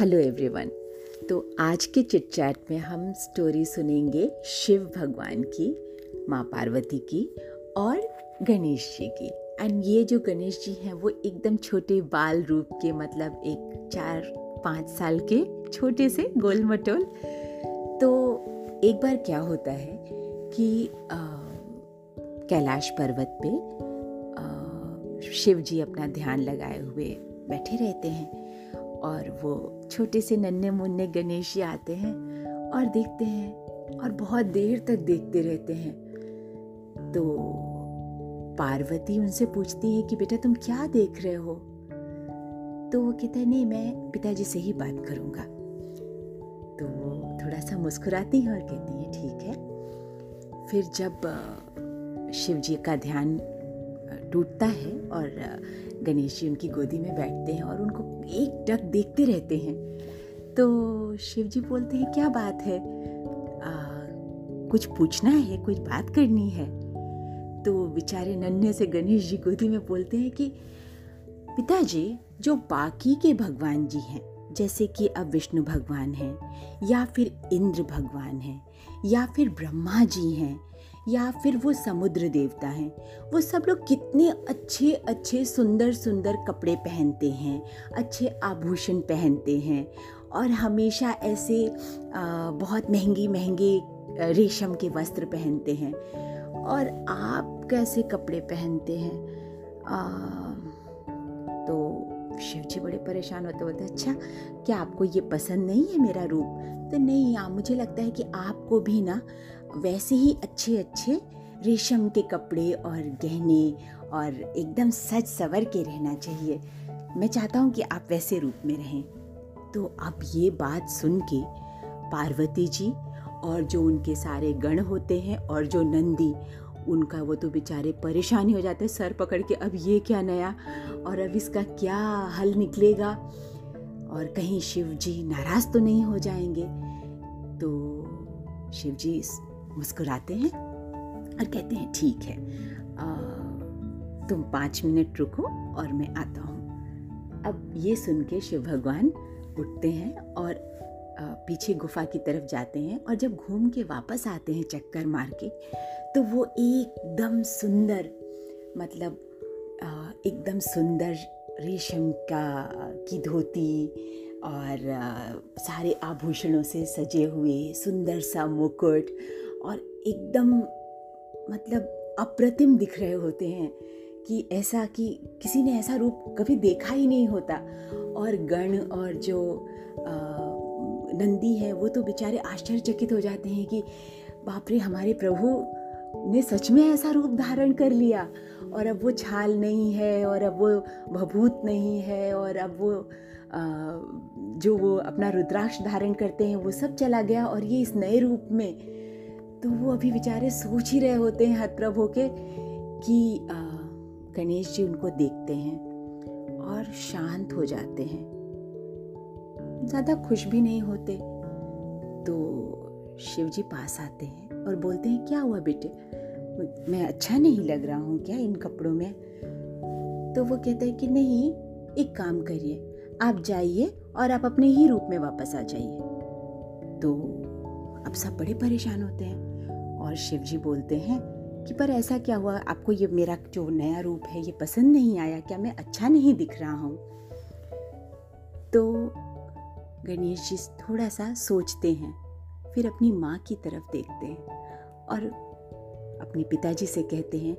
Hello everyone तो आज के चिट चैट में हम स्टोरी सुनेंगे शिव भगवान की माँ पार्वती की और गणेश जी की। एंड ये जो गणेश जी हैं वो एकदम छोटे बाल रूप के मतलब एक चार पाँच साल के छोटे से गोल मटोल तो एक बार क्या होता है कि कैलाश पर्वत पे आ, शिव जी अपना ध्यान लगाए हुए बैठे रहते हैं। और वो छोटे से नन्हे मुन्ने गणेश जी आते हैं और देखते हैं और बहुत देर तक देखते रहते हैं। तो पार्वती उनसे पूछती है कि बेटा तुम क्या देख रहे हो? तो वो कहते हैं, नहीं, मैं पिताजी से ही बात करूँगा। तो वो थोड़ा सा मुस्कुराती हैं और कहती हैं, ठीक है। फिर जब शिव जी का ध्यान टूटता है और गणेश जी उनकी गोदी में बैठते हैं और उनको एक टक देखते रहते हैं। तो शिव जी बोलते हैं क्या बात है? आ, कुछ पूछना है कुछ बात करनी है? तो बेचारे नन्हे से गणेश जी गोदी में बोलते हैं कि पिताजी जो बाकी के भगवान जी हैं जैसे कि अब विष्णु भगवान हैं या फिर इंद्र भगवान हैं या फिर ब्रह्मा जी हैं या फिर वो समुद्र देवता हैं। वो सब लोग कितने अच्छे अच्छे सुंदर सुंदर कपड़े पहनते हैं अच्छे आभूषण पहनते हैं और हमेशा ऐसे बहुत महँगी महँगे रेशम के वस्त्र पहनते हैं। और आप कैसे कपड़े पहनते हैं? आ, तो शिव जी बड़े परेशान होते बोलते अच्छा क्या आपको ये पसंद नहीं है मेरा रूप? तो नहीं यहाँ मुझे लगता है कि आपको भी ना, वैसे ही अच्छे अच्छे रेशम के कपड़े और गहने और एकदम सज सवर के रहना चाहिए। मैं चाहता हूँ कि आप वैसे रूप में रहें। तो अब ये बात सुन के पार्वती जी और जो उनके सारे गण होते हैं और जो नंदी उनका वो तो बेचारे परेशान ही हो जाते सर पकड़ के अब ये क्या नया? और अब इसका क्या हल निकलेगा? और कहीं शिव जी नाराज़ तो नहीं हो जाएँगे। तो शिव जी मुस्कुराते हैं और कहते हैं ठीक है आ, तुम पाँच मिनट रुको और मैं आता हूँ। अब ये सुन के शिव भगवान उठते हैं और पीछे गुफा की तरफ़ जाते हैं और जब घूम के वापस आते हैं चक्कर मार के तो वो एकदम सुंदर मतलब एकदम सुंदर रेशम का की धोती और सारे आभूषणों से सजे हुए सुंदर सा मुकुट और एकदम मतलब अप्रतिम दिख रहे होते हैं कि ऐसा कि किसी ने ऐसा रूप कभी देखा ही नहीं होता। और गण और जो आ, नंदी है वो तो बेचारे आश्चर्यचकित हो जाते हैं कि बाप रे हमारे प्रभु ने सच में ऐसा रूप धारण कर लिया। और अब वो छाल नहीं है और अब वो भभूत नहीं है और अब वो आ, जो वो अपना रुद्राक्ष धारण करते हैं वो सब चला गया और ये इस नए रूप में। तो वो अभी बेचारे सोच ही रहे होते हैं हतप्रभ होके कि गणेश जी उनको देखते हैं और शांत हो जाते हैं। ज़्यादा खुश भी नहीं होते। तो शिव जी पास आते हैं और बोलते हैं, क्या हुआ बेटे? मैं अच्छा नहीं लग रहा हूँ क्या इन कपड़ों में? तो वो कहते हैं कि, नहीं, एक काम करिए, आप जाइए और आप अपने ही रूप में वापस आ जाइए। तो अब सब बड़े परेशान होते हैं और शिव जी बोलते हैं कि, पर ऐसा क्या हुआ? आपको ये मेरा जो नया रूप है, ये पसंद नहीं आया, क्या मैं अच्छा नहीं दिख रहा हूँ? तो गणेश जी थोड़ा सा सोचते हैं, फिर अपनी माँ की तरफ़ देखते हैं और अपने पिताजी से कहते हैं,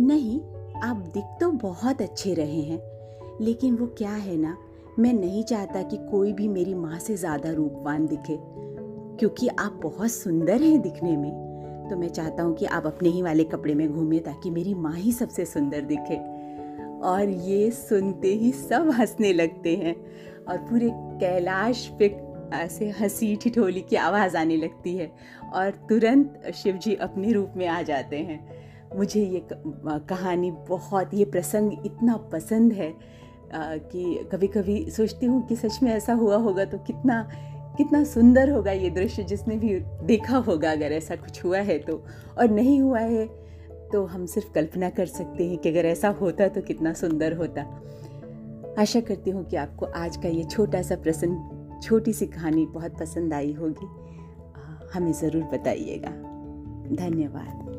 नहीं, आप दिख तो बहुत अच्छे रहे हैं, लेकिन वो क्या है ना, मैं नहीं चाहता कि कोई भी मेरी माँ से ज़्यादा रूपवान दिखे, क्योंकि आप बहुत सुंदर हैं दिखने में। तो मैं चाहता हूँ कि आप अपने ही वाले कपड़े में घूमें ताकि मेरी माँ ही सबसे सुंदर दिखे। और ये सुनते ही सब हंसने लगते हैं। और पूरे कैलाश पे ऐसे हँसी ठिठोली की आवाज़ आने लगती है और तुरंत शिव जी अपने रूप में आ जाते हैं। मुझे ये कहानी बहुत, ये प्रसंग इतना पसंद है कि कभी कभी सोचती हूँ कि सच में ऐसा हुआ होगा तो कितना कितना सुंदर होगा ये दृश्य जिसने भी देखा होगा अगर ऐसा कुछ हुआ है तो। और नहीं हुआ है तो हम सिर्फ़ कल्पना कर सकते हैं कि अगर ऐसा होता तो कितना सुंदर होता। आशा करती हूँ कि आपको आज का ये छोटा सा प्रसन्न छोटी सी कहानी बहुत पसंद आई होगी। हमें ज़रूर बताइएगा। धन्यवाद।